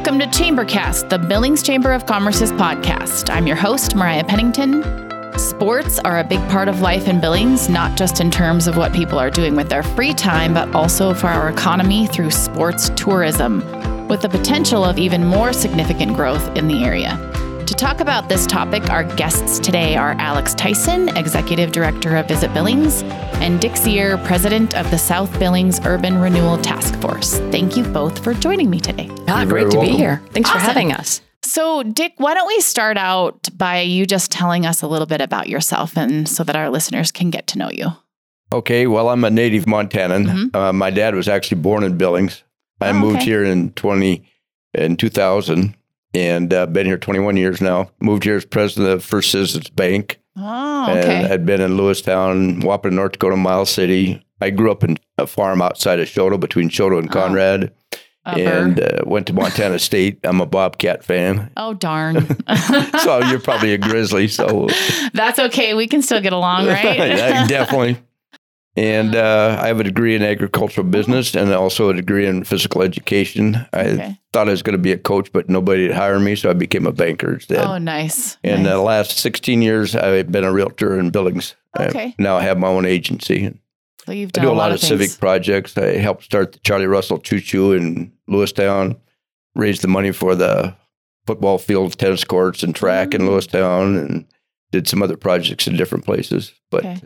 Welcome to Chambercast, the Billings Chamber of Commerce's podcast. I'm your host, Mariah Pennington. Sports are a big part of life in Billings, not just in terms of what people are doing with their free time, but also for our economy through sports tourism, with the potential of even more significant growth in the area. To talk about this topic, our guests today are Alex Tyson, Executive Director of Visit Billings, and Dick Zier, President of the South Billings Urban Renewal Task Force. Thank you both for joining me today. Ah, great to welcome. be here. Thanks awesome. for having us. So, Dick, why don't we start out by you just telling us a little bit about yourself and so that our listeners can get to know you? Okay, well, I'm a native Montanan. Mm-hmm. Uh, my dad was actually born in Billings. I oh, moved okay. here in 20 in 2000 and uh, been here 21 years now. Moved here as president of First Citizens Bank. Oh, okay. And had been in Lewistown, Wahpeton, North Dakota, Miles City. I grew up in a farm outside of Choteau, between Choteau and oh. Conrad. Oh. And uh, went to Montana State. I'm a Bobcat fan. Oh darn! so you're probably a Grizzly. So that's okay. We can still get along, right? yeah, definitely. And uh, I have a degree in agricultural business and also a degree in physical education. I okay. thought I was going to be a coach, but nobody would hire me, so I became a banker instead. Oh, nice. In nice. the last 16 years, I've been a realtor in Billings. Okay. I now I have my own agency. So you've done I do a lot, lot of, civic projects. I helped start the Charlie Russell Choo Choo in Lewistown, raised the money for the football fields, tennis courts, and track mm-hmm. in mm. Lewistown, and did some other projects in different places. But okay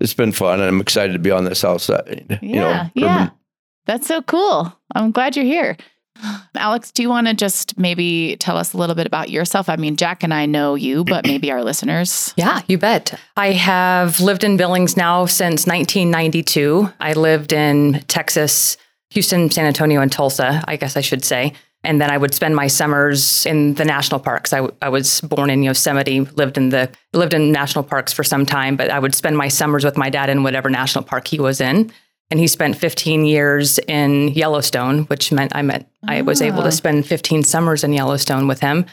it's been fun, and I'm excited to be on the south side. Yeah, you know, yeah, urban. that's so cool. I'm glad you're here. Alex, do you want to just maybe tell us a little bit about yourself? I mean, Jack and I know you, but maybe our listeners. Yeah, you bet. I have lived in Billings now since 1992. I lived in Texas, Houston, San Antonio, and Tulsa, I guess I should say. And then I would spend my summers in the national parks. I, I was born in Yosemite, lived in the lived in national parks for some time, but I would spend my summers with my dad in whatever national park he was in. And he spent 15 years in Yellowstone, which meant I met oh. I was able to ah. spend 15 summers in Yellowstone with him.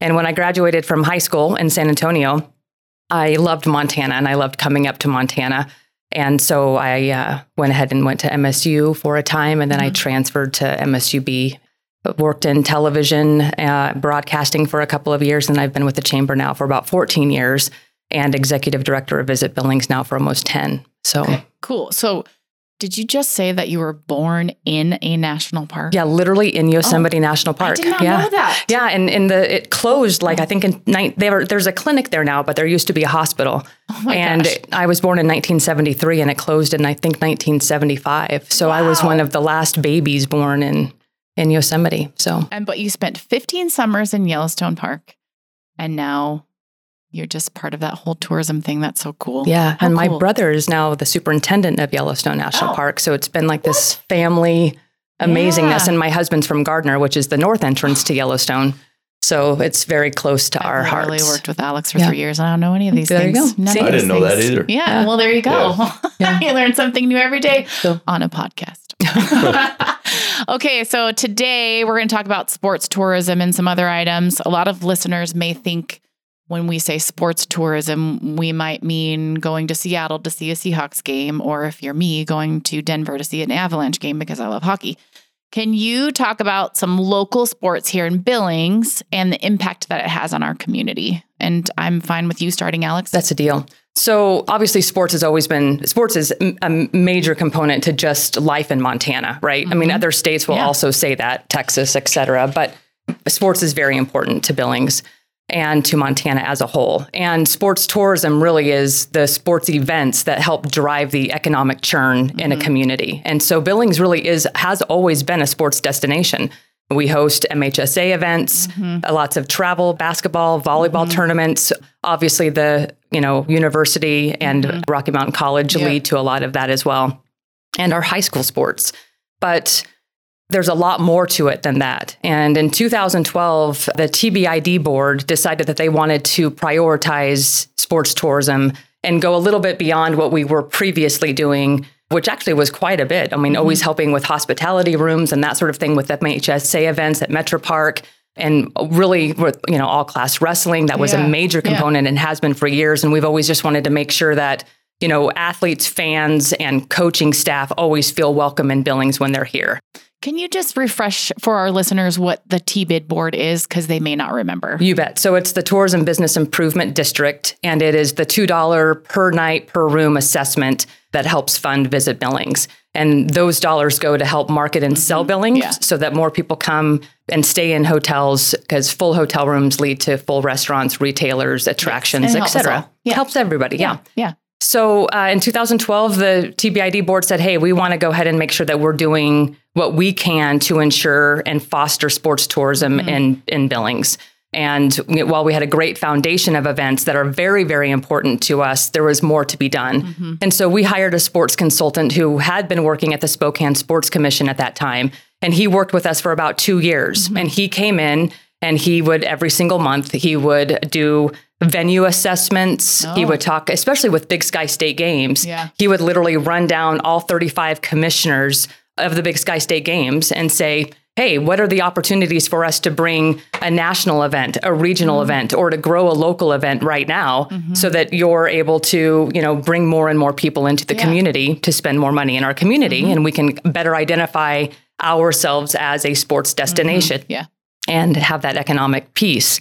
And when I graduated from high school in San Antonio, I loved Montana and I loved coming up to Montana. And so I uh, went ahead and went to MSU for a time, and then mm-hmm. I transferred to MSUB worked in television, uh, broadcasting for a couple of years, and I've been with the chamber now for about 14 years and executive director of Visit Billings now for almost 10. So okay, cool. So did you just say that you were born in a national park? Yeah, literally in Yosemite oh, National Park. I did not yeah. know that. Yeah, and in the it closed like I think in there there's a clinic there now, but there used to be a hospital. Oh and gosh. I was born in 1973 and it closed in I think 1975. So wow. I was one of the last babies born in in Yosemite. So, and but you spent 15 summers in Yellowstone Park, and now you're just part of that whole tourism thing. That's so cool. Yeah, How and cool. my brother is now the superintendent of Yellowstone National oh. Park. So it's been like this family amazingness. Yeah. And my husband's from Gardner, which is the north entrance to Yellowstone. So it's very close to I've our hearts. I really worked with Alex for yeah. three years. I don't know any of these there things. You go. None I didn't know things. that either. Yeah, yeah. Well, there you go. Yeah. you learn something new every day so. on a podcast. okay, so today we're going to talk about sports tourism and some other items. A lot of listeners may think when we say sports tourism, we might mean going to Seattle to see a Seahawks game, or if you're me, going to Denver to see an Avalanche game because I love hockey. Can you talk about some local sports here in Billings and the impact that it has on our community? And I'm fine with you starting, Alex. That's a deal. So obviously, sports has always been sports is a major component to just life in Montana, right? Mm-hmm. I mean, mm-hmm. other states will yeah. also say that, Texas, et cetera, but sports is very important to Billings and to Montana as a whole. And sports tourism really is the sports events that help drive the economic churn mm-hmm. in a mm-hmm. community. And so Billings really is has always been a sports destination. We host MHSA events, mm-hmm. lots of travel, basketball, volleyball mm-hmm. tournaments. Obviously the, you know, university and mm-hmm. Rocky Mountain College yeah. lead to a lot of that as well. And our high school sports. But there's a lot more to it than that. And in 2012, the TBID board decided that they wanted to prioritize sports tourism and go a little bit beyond what we were previously doing, which actually was quite a bit. I mean, mm-hmm. always helping with hospitality rooms and that sort of thing with MHSA events at Metro Park and really with you know all class wrestling that was yeah. a major component yeah. and has been for years and we've always just wanted to make sure that you know athletes fans and coaching staff always feel welcome in billings when they're here Can you just refresh for our listeners what the TBID board is because they may not remember? You bet. So it's the Tourism Business Improvement District, and it is the $2 per night per room assessment that helps fund Visit Billings. And those dollars go to help market and sell mm-hmm. Billings yeah. so that more people come and stay in hotels because full hotel rooms lead to full restaurants, retailers, attractions, etc. Yeah. Helps everybody. Yeah. Yeah. So uh, in 2012, the TBID board said, hey, we want to go ahead and make sure that we're doing what we can to ensure and foster sports tourism mm-hmm. in, in Billings. And while we had a great foundation of events that are very, very important to us, there was more to be done. Mm-hmm. And so we hired a sports consultant who had been working at the Spokane Sports Commission at that time. And he worked with us for about two years. Mm-hmm. And he came in and he would, every single month, he would do venue assessments. Oh. He would talk, especially with Big Sky State Games. Yeah. He would literally run down all 35 commissioners of the Big Sky State Games and say, hey, what are the opportunities for us to bring a national event, a regional mm-hmm. event, or to grow a local event right now mm-hmm. so that you're able to, you know, bring more and more people into the yeah. community to spend more money in our community mm-hmm. and we can better identify ourselves as a sports mm-hmm. destination. Yeah. And have that economic piece.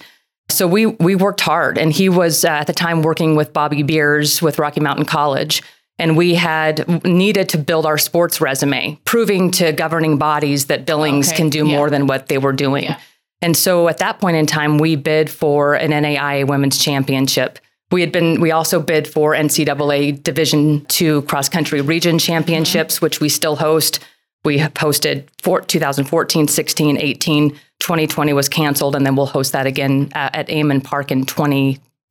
So we we worked hard, and he was uh, at the time working with Bobby Beers with Rocky Mountain College, and we had needed to build our sports resume, proving to governing bodies that Billings okay. can do yeah. more than what they were doing. Yeah. And so at that point in time, we bid for an NAIA Women's Championship. We had been we also bid for NCAA Division two cross country region championships, mm-hmm. which we still host. We have hosted for 2014, 16, 18, 2020 was canceled, and then we'll host that again at, at Amend Park in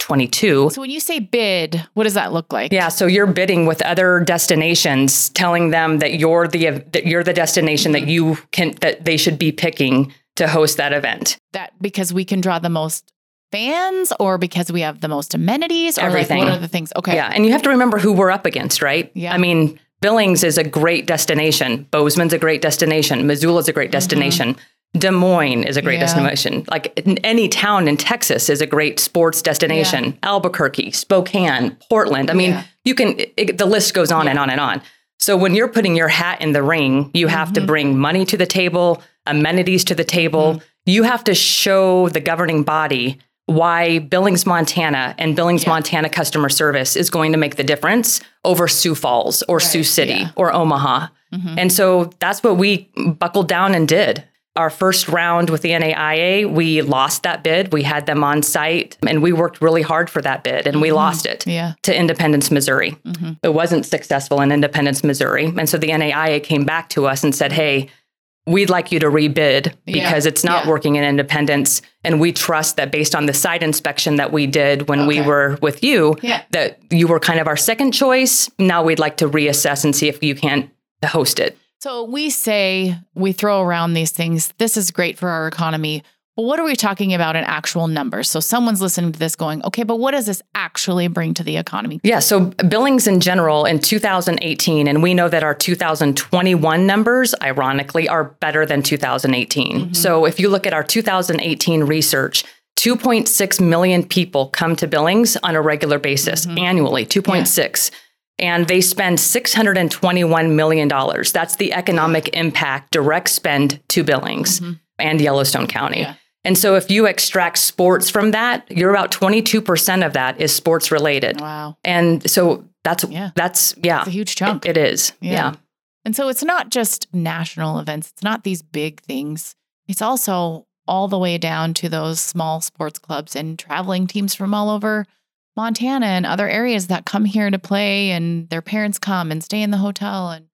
2022. So when you say bid, what does that look like? Yeah, so you're bidding with other destinations, telling them that you're the that you're the destination that you can that they should be picking to host that event. That because we can draw the most fans or because we have the most amenities or everything. Like what are the things? Okay. Yeah, and you have to remember who we're up against, right? Yeah. I mean, Billings is a great destination. Bozeman's a great destination. Missoula's a great mm-hmm. destination. Mm-hmm. Des Moines is a great yeah. destination. Like any town in Texas is a great sports destination. Yeah. Albuquerque, Spokane, Portland. I mean, yeah. you can, it, the list goes on and on and on. So when you're putting your hat in the ring, you have mm-hmm. to bring money to the table, amenities to the table. Mm-hmm. You have to show the governing body why Billings, Montana and Billings. Montana customer service is going to make the difference over Sioux Falls or right. Sioux City or Omaha. Mm-hmm. And so that's what we buckled down and did. Our first round with the NAIA, we lost that bid. We had them on site and we worked really hard for that bid and mm-hmm. we lost it yeah. to Independence, Missouri. Mm-hmm. It wasn't successful in Independence, Missouri. And so the NAIA came back to us and said, hey, we'd like you to rebid because yeah. it's not yeah. working in independence and we trust that based on the site inspection that we did when okay. we were with you that you were kind of our second choice now we'd like to reassess and see if you can't host it so we say we throw around these things this is great for our economy but what are we talking about in actual numbers? So someone's listening to this going, okay, but what does this actually bring to the economy? Yeah. So billings in general in 2018, and we know that our 2021 numbers, ironically, are better than 2018. Mm-hmm. So if you look at our 2018 research, 2.6 million people come to Billings on a regular basis mm-hmm. annually, 2.6. Yeah. And they spend $621 million. That's the economic impact, direct spend to Billings mm-hmm. and Yellowstone County. Yeah. And so if you extract sports from that, you're about 22% of that is sports related. Wow. And so that's yeah. that's yeah. It's a huge chunk. it, it is. Yeah. yeah. And so it's not just national events. It's not these big things. It's also all the way down to those small sports clubs and traveling teams from all over Montana and other areas that come here to play and their parents come and stay in the hotel and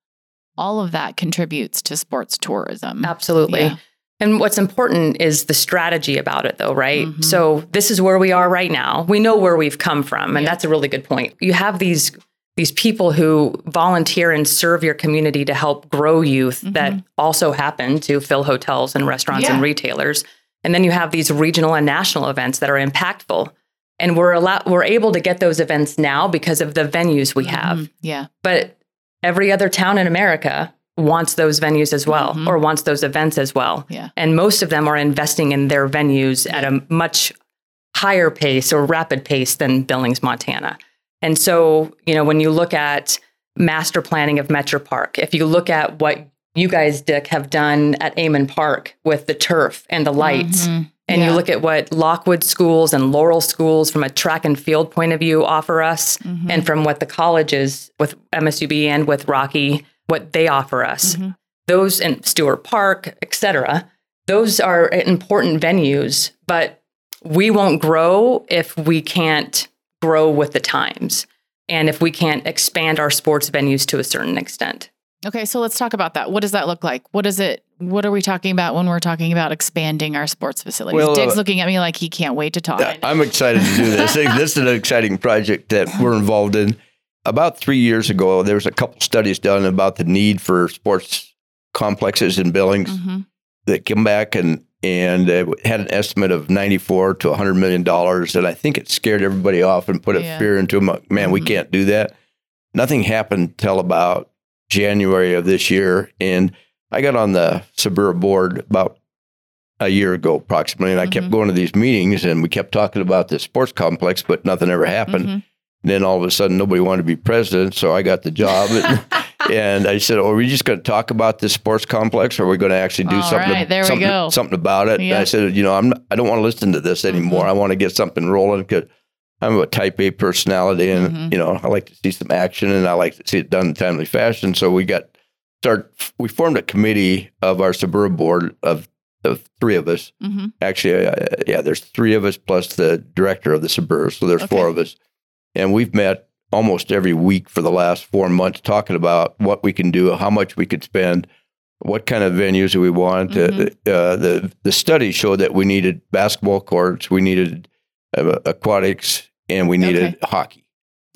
all of that contributes to sports tourism. Absolutely. Yeah. And what's important is the strategy about it, though, right? Mm-hmm. So this is where we are right now. We know where we've come from, and yeah. that's a really good point. You have these these people who volunteer and serve your community to help grow youth mm-hmm. that also happen to fill hotels and restaurants yeah. and retailers. And then you have these regional and national events that are impactful. And we're allowed, we're able to get those events now because of the venues we have. Mm-hmm. Yeah. But every other town in America wants those venues as well mm-hmm. or wants those events as well. Yeah. And most of them are investing in their venues at a much higher pace or rapid pace than Billings, Montana. And so, you know, when you look at master planning of Metro Park, if you look at what you guys, Dick, have done at Amend Park with the turf and the lights. Mm-hmm. And yeah. you look at what Lockwood schools and Laurel schools, from a track and field point of view, offer us, mm-hmm. and from what the colleges with MSUB and with Rocky, what they offer us. Mm-hmm. Those in Stewart Park, et cetera, those are important venues, but we won't grow if we can't grow with the times and if we can't expand our sports venues to a certain extent. Okay, so let's talk about that. What does that look like? What does it? What are we talking about when we're talking about expanding our sports facilities? Well, Dick's uh, looking at me like he can't wait to talk. I'm excited to do this. this is an exciting project that we're involved in. About three years ago, there was a couple studies done about the need for sports complexes in Billings mm-hmm. that came back and and it had an estimate of 94 to 100 million dollars and i think it scared everybody off and put a yeah. fear into them man mm-hmm. we can't do that nothing happened till about january of this year and i got on the SBURA board about a year ago approximately and i mm-hmm. kept going to these meetings and we kept talking about the sports complex but nothing ever happened mm-hmm. And then all of a sudden, nobody wanted to be president, so I got the job. And, and I said, "Oh, are we just going to talk about this sports complex, or are we going to actually do all something, right, something, something, about it?" Yep. And I said, "You know, I'm not, I don't want to listen to this anymore. Mm-hmm. I want to get something rolling because I'm a Type A personality, and mm-hmm. you know, I like to see some action, and I like to see it done in timely fashion. So we got start. We formed a committee of our SBURA board of the three of us. Mm-hmm. Actually, uh, yeah, there's three of us plus the director of the SBURA, so there's okay. four of us and we've met almost every week for the last four months talking about what we can do, how much we could spend, what kind of venues do we want. Uh, mm-hmm. Uh, the the study showed that we needed basketball courts, we needed uh, aquatics, and we needed okay. hockey.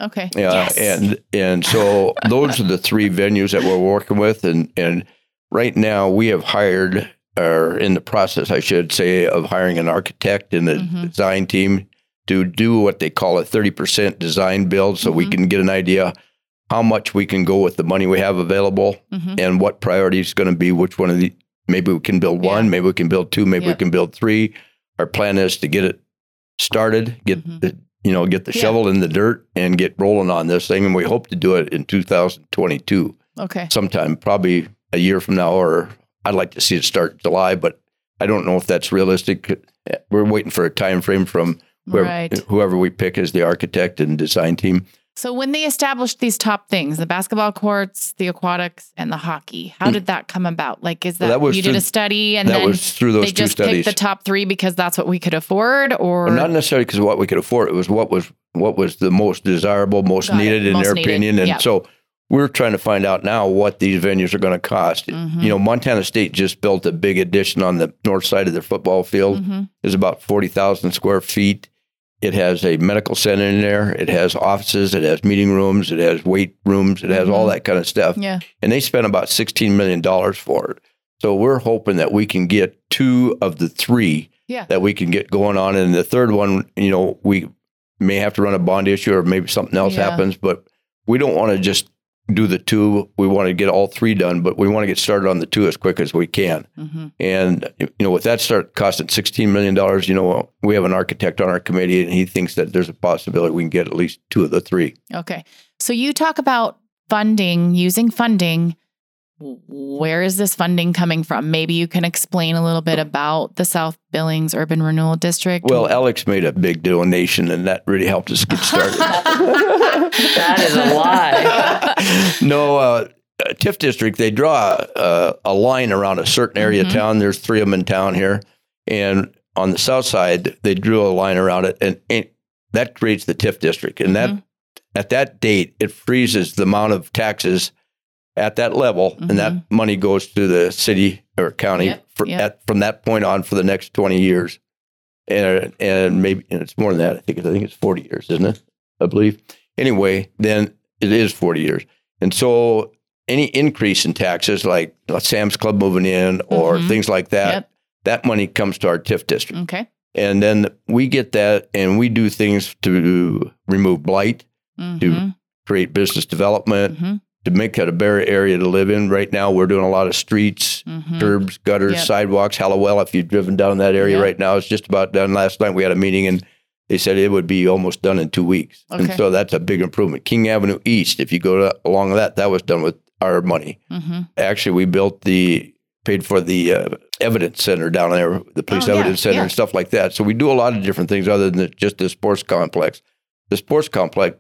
Okay. Yeah, yes. and and so those are the three venues that we're working with, and and right now we have hired or in the process, I should say, of hiring an architect and a mm-hmm. design team to do what they call a 30% design build so mm-hmm. we can get an idea how much we can go with the money we have available mm-hmm. and what priority is going to be which one of the maybe we can build one yeah. maybe we can build two maybe we can build three our plan is to get it started get mm-hmm. the you know get the yeah. shovel in the dirt and get rolling on this thing and we hope to do it in 2022 okay sometime probably a year from now or i'd like to see it start july but i don't know if that's realistic we're waiting for a time frame from whoever, right. whoever we pick as the architect and design team. So when they established these top things, the basketball courts, the aquatics, and the hockey, how did that come about? Like, is that, well, that was you through, did a study and that then was through those they just studies. picked the top three because that's what we could afford, or well, not necessarily because of what we could afford. It was what was what was the most desirable, most Got needed it. in most their needed. opinion, and yep. so we're trying to find out now what these venues are going to cost. Mm-hmm. You know, Montana State just built a big addition on the north side of their football field. Mm-hmm. It's about forty thousand square feet it has a medical center in there. It has offices. It has meeting rooms. It has weight rooms. It has mm-hmm. all that kind of stuff. Yeah. And they spent about $16 million for it. So we're hoping that we can get two of the three yeah. that we can get going on. And the third one, you know, we may have to run a bond issue or maybe something else yeah. happens, but we don't want to just do the two. We want to get all three done, but we want to get started on the two as quick as we can. Mm-hmm. And you know, with that start costing sixteen million dollars, you know, we have an architect on our committee, and he thinks that there's a possibility we can get at least two of the three. Okay, so you talk about funding, using funding where is this funding coming from? Maybe you can explain a little bit about the South Billings Urban Renewal District. Well, Alex made a big donation, and that really helped us get started. that is a lie. no, uh, TIF district, they draw a, a, line around a certain area mm-hmm. of town. There's three of them in town here. And on the south side, they drew a line around it, and, and that creates the TIF district. And mm-hmm. that at that date, it freezes the amount of taxes at that level, mm-hmm. and that mm-hmm. money goes to the city or county yep, for, yep. At, from that point on for the next twenty years, and and maybe and it's more than that. I think I think it's forty years, isn't it? I believe. Anyway, then it is forty years, and so any increase in taxes, like Sam's Club moving in or mm-hmm. things like that, yep. that money comes to our TIF district. Okay. And then we get that, and we do things to remove blight, mm-hmm. to create business development, to make that a better area to live in. Right now, we're doing a lot of streets, mm-hmm. curbs, gutters, yep. sidewalks. Hallowell, if you've driven down that area yep. right now, it's just about done. Last night we had a meeting and they said it would be almost done in two weeks. Okay. And so that's a big improvement. King Avenue East, if you go to, along that, that was done with our money. Mm-hmm. Actually, we built the paid for the uh, evidence center down there, the police oh, evidence yeah, center yeah. and stuff like that. So we do a lot of different things other than just the sports complex. The sports complex,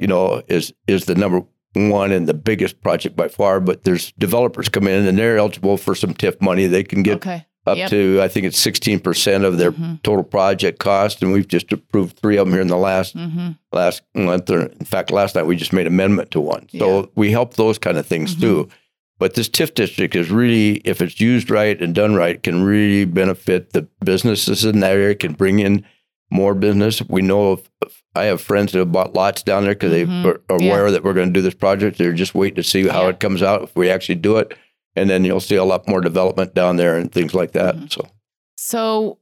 you know, is is the number one and the biggest project by far. But there's developers come in and they're eligible for some TIF money. They can get okay. up yep. to I think it's 16 percent of their mm-hmm. total project cost, and we've just approved three of them here in the last mm-hmm. last month. Or in fact, last night we just made amendment to one. So yeah. we help those kind of things mm-hmm. too. But this TIF district is really, if it's used right and done right, can really benefit the businesses in that area, can bring in more business. We know of, I have friends that have bought lots down there because mm-hmm. they are aware yeah. that we're going to do this project. They're just waiting to see how yeah. it comes out if we actually do it. And then you'll see a lot more development down there and things like that. Mm-hmm. So, so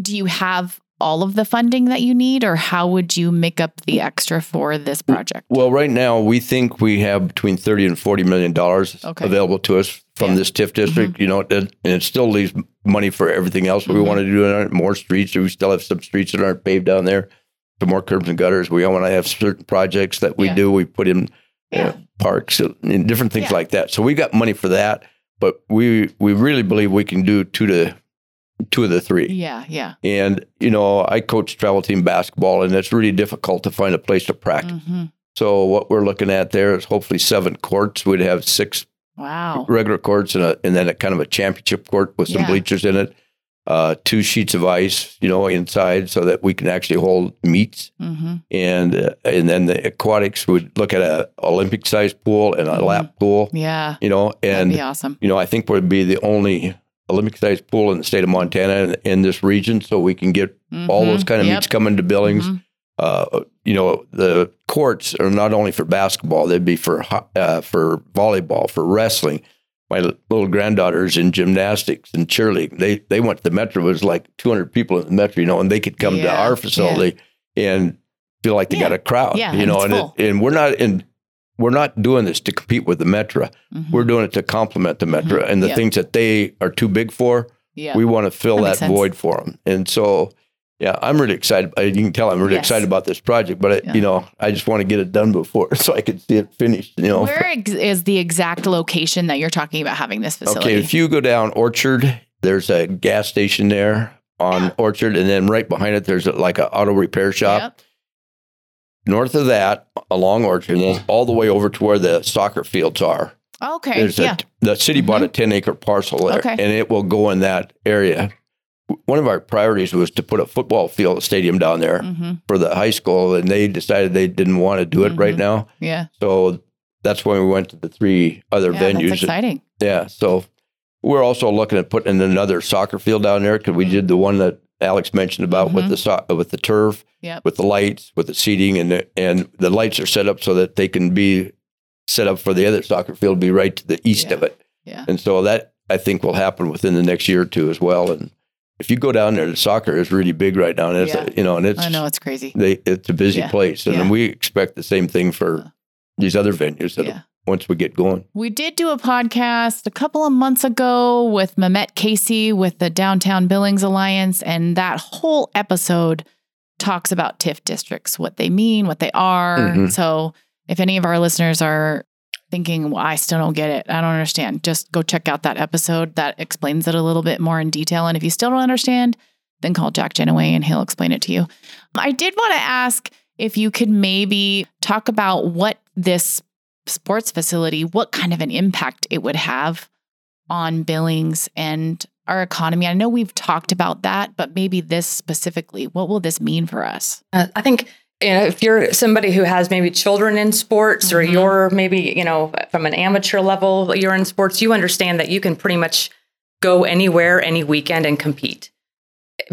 do you have all of the funding that you need, or how would you make up the extra for this project? Well, right now we think we have between thirty and forty million dollars okay. available to us from yeah. this TIF district. Mm-hmm. You know, and it still leaves money for everything else mm-hmm. we want to do. More streets. We still have some streets that aren't paved down there. Some more curbs and gutters. We want to have certain projects that we yeah. do. We put in yeah. uh, parks and different things like that. So we got money for that. But we we really believe we can do two to two of the three. Yeah, yeah. And, you know, I coach travel team basketball and it's really difficult to find a place to practice. Mm-hmm. So what we're looking at there is hopefully seven courts. We'd have six wow regular courts and, a, and then a kind of a championship court with some yeah. bleachers in it. Uh, two sheets of ice, you know, inside so that we can actually hold meets. Mm-hmm. And uh, and then the aquatics would look at a Olympic sized pool and a mm-hmm. lap pool. Yeah. You know, and That'd be awesome. You know, I think we'd be the only Olympic sized pool in the state of Montana in, in this region, so we can get mm-hmm. all those kind of yep. meets coming to Billings. Mm-hmm. Uh, you know, the courts are not only for basketball; they'd be for uh, for volleyball, for wrestling. My little granddaughter's in gymnastics and cheerleading. They they went to the metro. It was like 200 people in the metro, you know, and they could come yeah. to our facility yeah. and feel like they yeah. got a crowd, yeah, you know, and it, and we're not in we're not doing this to compete with the Metro. Mm-hmm. We're doing it to complement the Metro mm-hmm. and the things that they are too big for. Yeah. We want to fill that, that void for them. And so, yeah, I'm really excited. You can tell I'm really yes. excited about this project, but yeah. you know, I just want to get it done before so I can see it finished. You know, where ex- is the exact location that you're talking about having this facility? Okay, if you go down Orchard, there's a gas station there on yeah. Orchard, and then right behind it, there's a, like an auto repair shop. Yep. North of that, along Orchard, and all the way over to where the soccer fields are. Okay. There's yeah. A, the city mm-hmm. bought a 10 acre parcel there, okay. and it will go in that area. One of our priorities was to put a football field stadium down there mm-hmm. for the high school, and they decided they didn't want to do it mm-hmm. right now. Yeah. So that's when we went to the three other yeah, venues. That's exciting. Yeah. So we're also looking at putting in another soccer field down there because we mm-hmm. did the one that Alex mentioned about mm-hmm. with the so- with the turf, yep. with the lights, with the seating, and the, and the lights are set up so that they can be set up for the other soccer field to be right to the east yeah. of it. Yeah. And so that I think will happen within the next year or two as well. And if you go down there, the soccer is really big right now, and it's yeah. you know, and it's I know it's crazy. They it's a busy yeah. place, and we expect the same thing for these other venues that once we get going. We did do a podcast a couple of months ago with Mehmet Casey with the Downtown Billings Alliance, and that whole episode talks about TIF districts, what they mean, what they are. Mm-hmm. So if any of our listeners are thinking, well, I still don't get it, I don't understand, just go check out that episode that explains it a little bit more in detail. And if you still don't understand, then call Jack Genoway and he'll explain it to you. I did want to ask if you could maybe talk about what this sports facility, what kind of an impact it would have on Billings and our economy. I know we've talked about that, but maybe this specifically, what will this mean for us? Uh, I think you know, if you're somebody who has maybe children in sports mm-hmm. or you're maybe, you know, from an amateur level, you're in sports, you understand that you can pretty much go anywhere, any weekend and compete.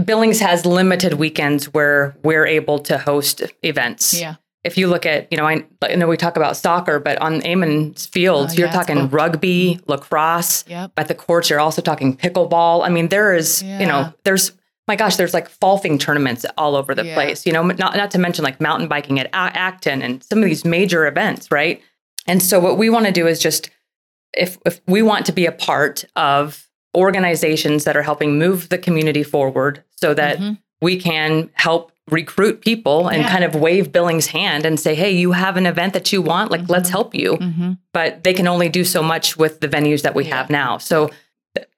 Billings has limited weekends where we're able to host events. Yeah if you look at, you know, I, I know we talk about soccer, but on Ammons fields, oh, you're talking rugby, lacrosse. Yep. At the courts, you're also talking pickleball. I mean, there is, yeah. you know, there's, my gosh, there's like falfing tournaments all over the yeah. place, you know, not, not to mention like mountain biking at Acton and some of these major events, right? And so what we want to do is just, if, if we want to be a part of organizations that are helping move the community forward so that mm-hmm. we can help recruit people and Yeah. kind of wave Billings' hand and say, "Hey, you have an event that you want? Like, let's help you." Mm-hmm. But they can only do so much with the venues that we have now. So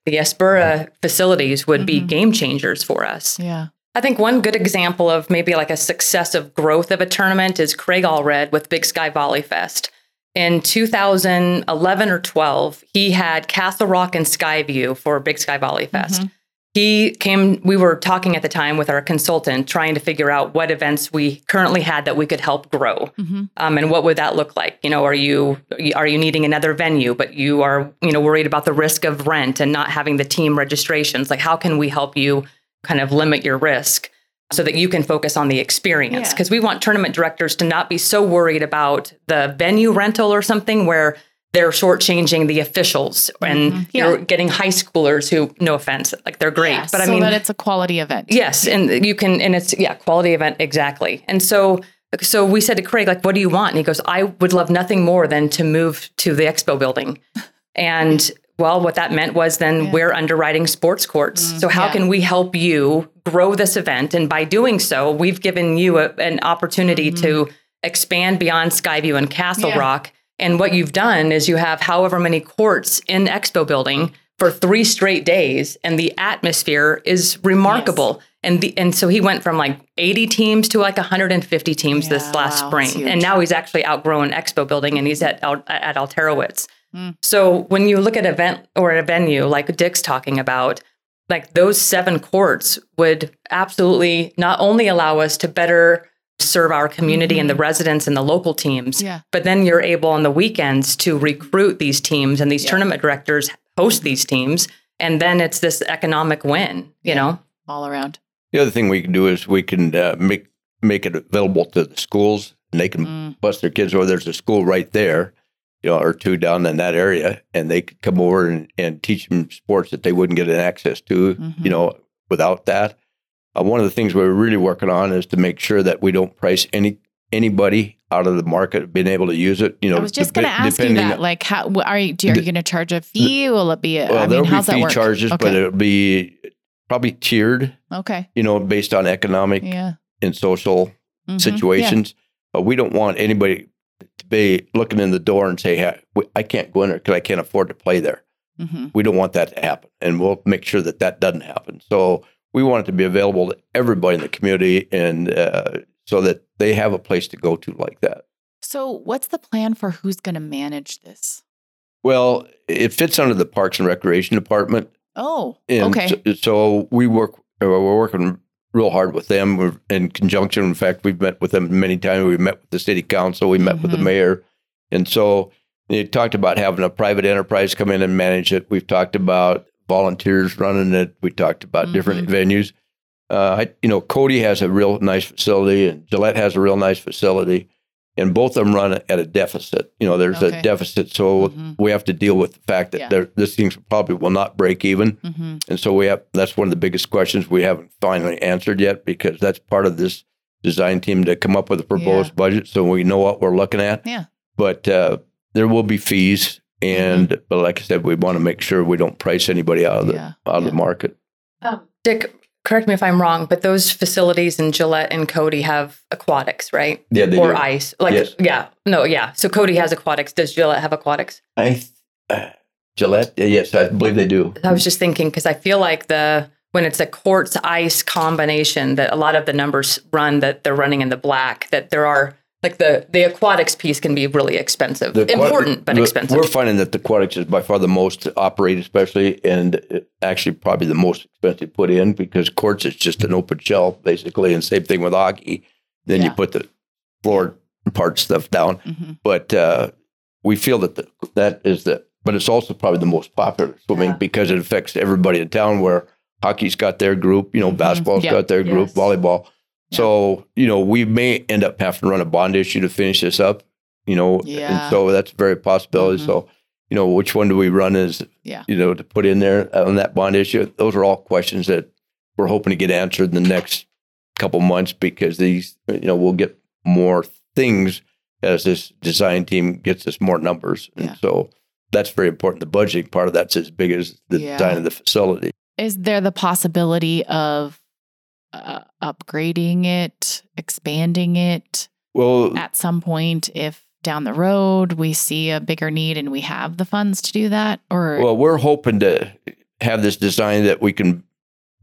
the SBURA facilities would be Mhm. game changers for us. Yeah. I think one good example of maybe like a successive growth of a tournament is Craig Allred with Big Sky Volley Fest. In 2011 or 12, he had Castle Rock and Skyview for Big Sky Volley Fest. Mhm. He came, we were talking at the time with our consultant, trying to figure out what events we currently had that we could help grow. Mm-hmm. Um, and what would that look like? You know, are you are you needing another venue, but you are you know worried about the risk of rent and not having the team registrations? Like, how can we help you kind of limit your risk so that you can focus on the experience? Yeah. Because we want tournament directors to not be so worried about the venue rental or something where they're shortchanging the officials and Mhm. you're getting high schoolers who, no offense, like they're great, Yeah, but I so mean, that it's a quality event. Yes, and you can, and it's yeah, quality event exactly. And so, so we said to Craig, like, what do you want? And he goes, I would love nothing more than to move to the expo building. And well, what that meant was then Yeah. we're underwriting sports courts. Mm, so how yeah. can we help you grow this event? And by doing so, we've given you a, an opportunity to expand beyond Skyview and Castle Mm-hmm. Yeah. Rock. And what you've done is you have however many courts in Expo building for three straight days, and the atmosphere is remarkable. And the and so he went from like 80 teams to like 150 teams this last wow, spring, and now he's actually outgrown Expo building, and he's at at Alterowitz. Mm. So when you look at event or a venue like Dick's talking about, like those seven courts would absolutely not only allow us to better serve our community and the residents and the local teams, Mm-hmm. Yeah. but then you're able on the weekends to recruit these teams and these Yeah. tournament directors host these teams. And then it's this economic win, you Yeah. know? All around. The other thing we can do is we can uh, make make it available to the schools, and they can Mm. bus their kids over. There's a school right there, you know, or two down in that area, and they could come over and, and teach them sports that they wouldn't get an access to, Mhm. you know, without that. Uh, one of the things we're really working on is to make sure that we don't price any anybody out of the market being able to use it. You know, I was just going to ask you that. Like, how are you? Do, are you going to charge a fee? Will it be? A, Well, I mean, there'll how's be that fee charges, but it'll be probably tiered, okay. you know, based on economic Yeah. and social Mhm. situations. But we don't want anybody to be looking in the door and say, hey, I can't go in there because I can't afford to play there. Yeah. Mhm. We don't want that to happen. And we'll make sure that that doesn't happen. So we want it to be available to everybody in the community and uh, so that they have a place to go to like that. So, what's the plan for who's going to manage this? Well, it fits under the Parks and Recreation Department. Oh, And okay. so, so we work, uh, we're working real hard with them. We're in conjunction. In fact, we've met with them many times. We met with the city council. We met with the Mhm. mayor. And so they talked about having a private enterprise come in and manage it. We've talked about volunteers running it. We talked about different Mm-hmm. venues. Uh, I, you know, Cody has a real nice facility and Gillette has a real nice facility. And both of them run at a deficit. You know, there's Okay. a deficit. So Mhm. we have to deal with the fact that Yeah. this thing probably will not break even. hmm And so we have that's one of the biggest questions we haven't finally answered yet because that's part of this design team to come up with a proposed budget so we know what we're looking at. Yeah. But uh, there will be fees and but like I said, we want to make sure we don't price anybody out of the Yeah. out of Yeah. the market. Um, Dick, correct me if I'm wrong, but those facilities in Gillette and Cody have aquatics, right? Yeah, they or do. ice. Like, Yes. yeah. No, yeah. So Cody has aquatics. Does Gillette have aquatics? I uh, Gillette, uh, yes, I believe they do. I was just thinking because I feel like the when it's a courts ice combination that a lot of the numbers run that they're running in the black that there are like the the aquatics piece can be really expensive aqua- important but expensive We're finding that the aquatics is by far the most operated especially, and uh, actually probably the most expensive put in because courts is just an open shell basically, and same thing with hockey. Then you put the floor part stuff down, hmm but uh, we feel that the, that is the, but it's also probably the most popular swimming Yeah. because it affects everybody in town. Where hockey's got their group, you know, Mhm. basketball's Yeah. got their group, Yes. volleyball. So you know, we may end up having to run a bond issue to finish this up. You know, Yeah. and so that's a very possibility. Mhm. So you know, which one do we run as Yeah. you know to put in there on that bond issue? Those are all questions that we're hoping to get answered in the next couple months because these you know we'll get more things as this design team gets us more numbers, and Yeah. so that's very important. The budgeting part of that's as big as the Yeah. design of the facility. Is there the possibility of uh, upgrading it, expanding it Well, at some point if down the road we see a bigger need and we have the funds to do that? Or well, we're hoping to have this design that we can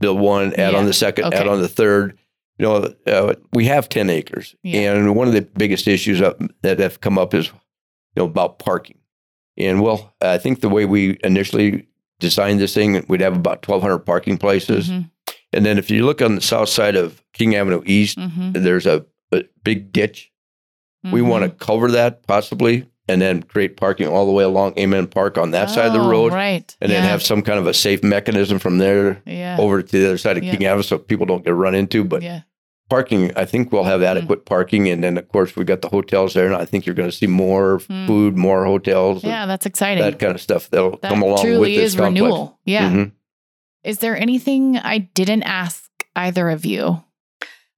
build one, add Yeah. on the second, Okay. add on the third. You know, uh, we have 10 acres. Yeah. And one of the biggest issues up, that have come up is, you know, about parking. And well, I think the way we initially designed this thing, we'd have about 1,200 parking places. Mhm, And then if you look on the south side of King Avenue East, mhm, there's a, a big ditch. We want to cover that possibly and then create parking all the way along Amend Park on that side of the Oh, road. right? And then have some kind of a safe mechanism from there yeah, over to the other side of Yeah. King Avenue so people don't get run into. But yeah, parking, I think we'll have adequate parking. And then, of course, we've got the hotels there. And I think you're going to see more Hmm. food, more hotels, yeah. That's exciting. that kind of stuff that'll that come along with this is complex. renewal. Yeah. Mhm. Is there anything I didn't ask either of you?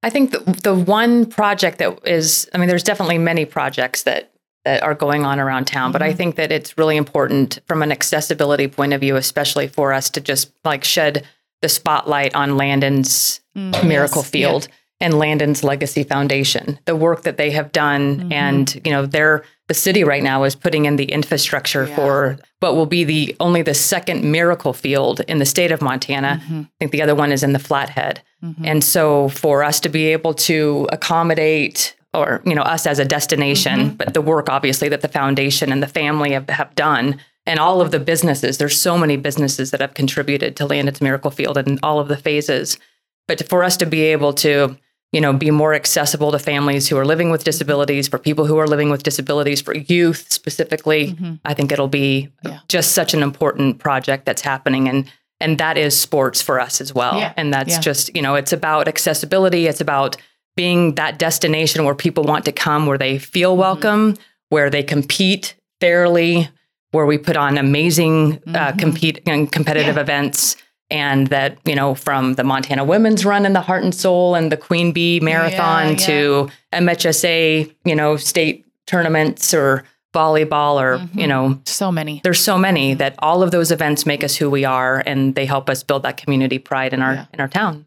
I think the, the one project that is, I mean, there's definitely many projects that that are going on around town, but I Mhm. think that it's really important from an accessibility point of view, especially for us to just like shed the spotlight on Landon's Mm, Miracle yes, Field and Landon's Legacy Foundation, the work that they have done, Mhm. and you know, they're the city right now is putting in the infrastructure Yeah. for what will be the only the second Miracle Field in the state of. Montana. Mhm, I think the other one is in the Flathead. mhm. And so for us to be able to accommodate or you know us as a destination, Mm-hmm. but the work obviously that the foundation and the family have, have done and all of the businesses, there's so many businesses that have contributed to Landon's Miracle Field and all of the phases. But for us to be able to, you know, be more accessible to families who are living with disabilities, for people who are living with disabilities, for youth specifically, Mhm. I think it'll be Yeah. just such an important project that's happening and and that is sports for us as well. Yeah. And that's Yeah. just, you know, it's about accessibility, it's about being that destination where people want to come where they feel Mm-hmm. welcome, where they compete fairly, where we put on amazing uh, Mhm. compete and competitive events and that, you know, from the Montana Women's Run in the Heart and Soul and the Queen Bee Marathon Yeah, to MHSA, you know, state tournaments or volleyball or, Mhm. you know, so many. there's so many that all of those events make us who we are and they help us build that community pride in our Yeah. in our town.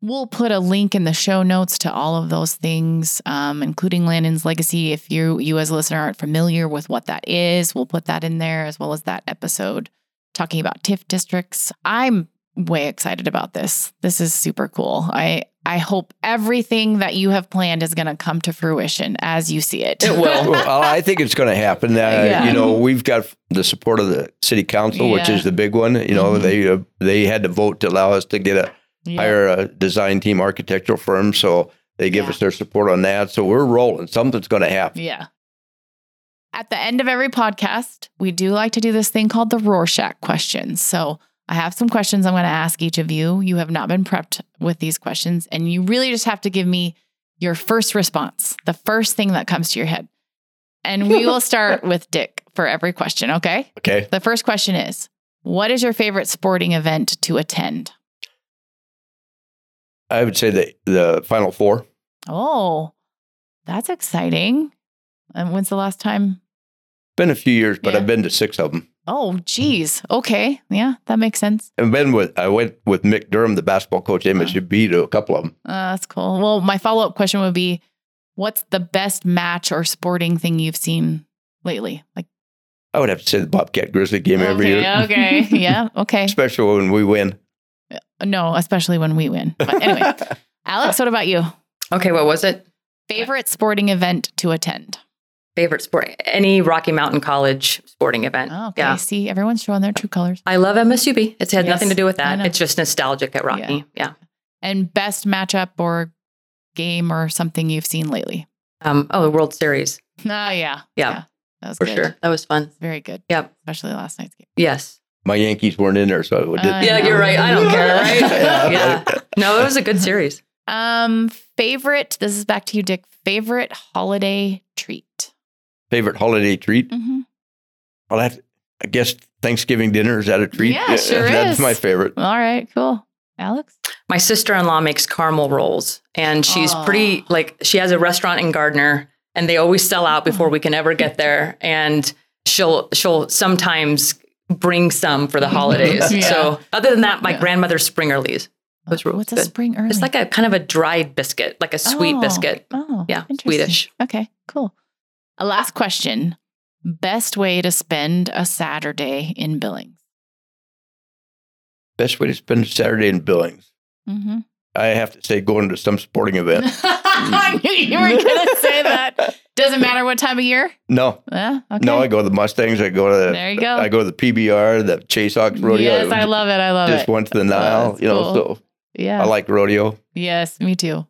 We'll put a link in the show notes to all of those things, um, including Landon's legacy. If you you as a listener aren't familiar with what that is, we'll put that in there as well as that episode talking about TIF districts. I'm way excited about this. This is super cool. I I hope everything that you have planned is going to come to fruition as you see it. It will. well, I think it's going to happen. Uh, Yeah. You know, we've got the support of the city council, which is the big one. You know, Mhm. they uh, they had to vote to allow us to get a Yeah. hire a design team architectural firm, so they give Yeah. us their support on that. So we're rolling. Something's going to happen. Yeah. At the end of every podcast, we do like to do this thing called the Rorschach questions. So I have some questions I'm going to ask each of you. You have not been prepped with these questions, and you really just have to give me your first response, the first thing that comes to your head. And we will start with Dick for every question, okay? Okay. The first question is What is your favorite sporting event to attend? I would say the the final four. Oh, that's exciting. And when's the last time Been a few years, but Yeah. I've been to six of them. Oh, geez. Okay. Yeah, that makes sense. I've been with I went with Mick Durham, the basketball coach at MSUB, to a couple of them. Uh, that's cool. Well, my follow up question would be what's the best match or sporting thing you've seen lately? Like, I would have to say the Bobcat Grizzly game every okay, year, okay. Yeah. Okay. especially when we win. No, especially when we win. But anyway, Alex, what about you? Okay, what was it? Favorite sporting event to attend? Favorite sport? Any Rocky Mountain College sporting event. Oh, okay. Yeah. See, everyone's showing their true colors. I love MSUB. It's had Yes, nothing to do with that. It's just nostalgic at Rocky. Yeah. And best matchup or game or something you've seen lately? Um, oh, the World Series. Oh, yeah. Yeah. That was For good. sure. That was fun. Very good. Yep. Especially last night's game. Yes. My Yankees weren't in there, so I did. I Yeah, know. you're right. I don't care, right? Yeah. yeah. No, it was a good series. Um, favorite, this is back to you, Dick. Favorite holiday treat? Favorite holiday treat? Mm-hmm. Well, that I guess Thanksgiving dinner is that a treat? Yeah, sure That's is. my favorite. All right, cool. Alex? My sister in law makes caramel rolls, and she's Oh. pretty like she has a restaurant in Gardner, and they always sell out before we can ever get there. And she'll she'll sometimes bring some for the holidays. Yeah. So other than that, my Yeah. grandmother's Springerles. was really What's good. a spring early? It's like a kind of a dried biscuit, like a sweet Oh, biscuit. Oh, Yeah. Swedish. Okay, cool. A last question. Best way to spend a Saturday in Billings? Best way to spend a Saturday in Billings. Mm-hmm. I have to say, going to some sporting event. I knew you were going to say that. Doesn't matter what time of year? No, Yeah, okay. no, I go to the Mustangs. I go to the. There you go. I go to the PBR, the Chase Hawks rodeo. Yes, I love it. I love Just it. Just went to the Nile, that's you know. cool. So Yeah. I like rodeo. yes, me too.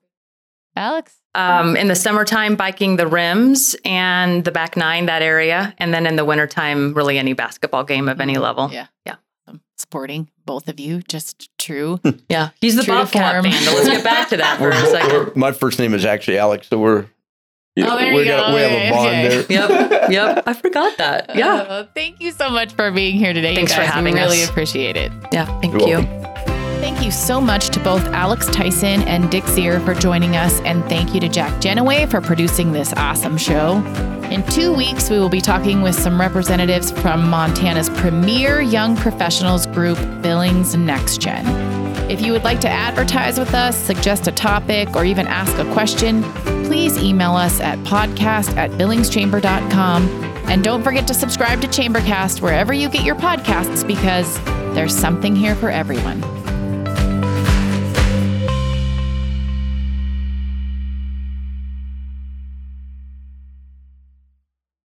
Alex? Um, in the summertime, biking the rims and the back nine, that area. And then in the wintertime, really any basketball game of any level. Yeah. Yeah. Um, Sporting, both of you, just true. Yeah. He's the True to Bobcat form. fan. Let's get back to that for a second. my first name is actually Alex, so we're. You Oh, there we you got go. we have a bond okay. there. Yep. Yep. I forgot that. Yeah. Uh, thank you so much for being here today. you Thanks for having we really us. appreciate it. Yeah. Thank You're you. welcome. Thank you so much to both Alex Tyson and Dick Zier for joining us, and thank you to Jack Genoway for producing this awesome show. In two weeks, we will be talking with some representatives from Montana's premier young professionals group, Billings Next Gen. If you would like to advertise with us, suggest a topic, or even ask a question, please email us at podcast at billingschamber.com. And don't forget to subscribe to Chambercast wherever you get your podcasts because there's something here for everyone.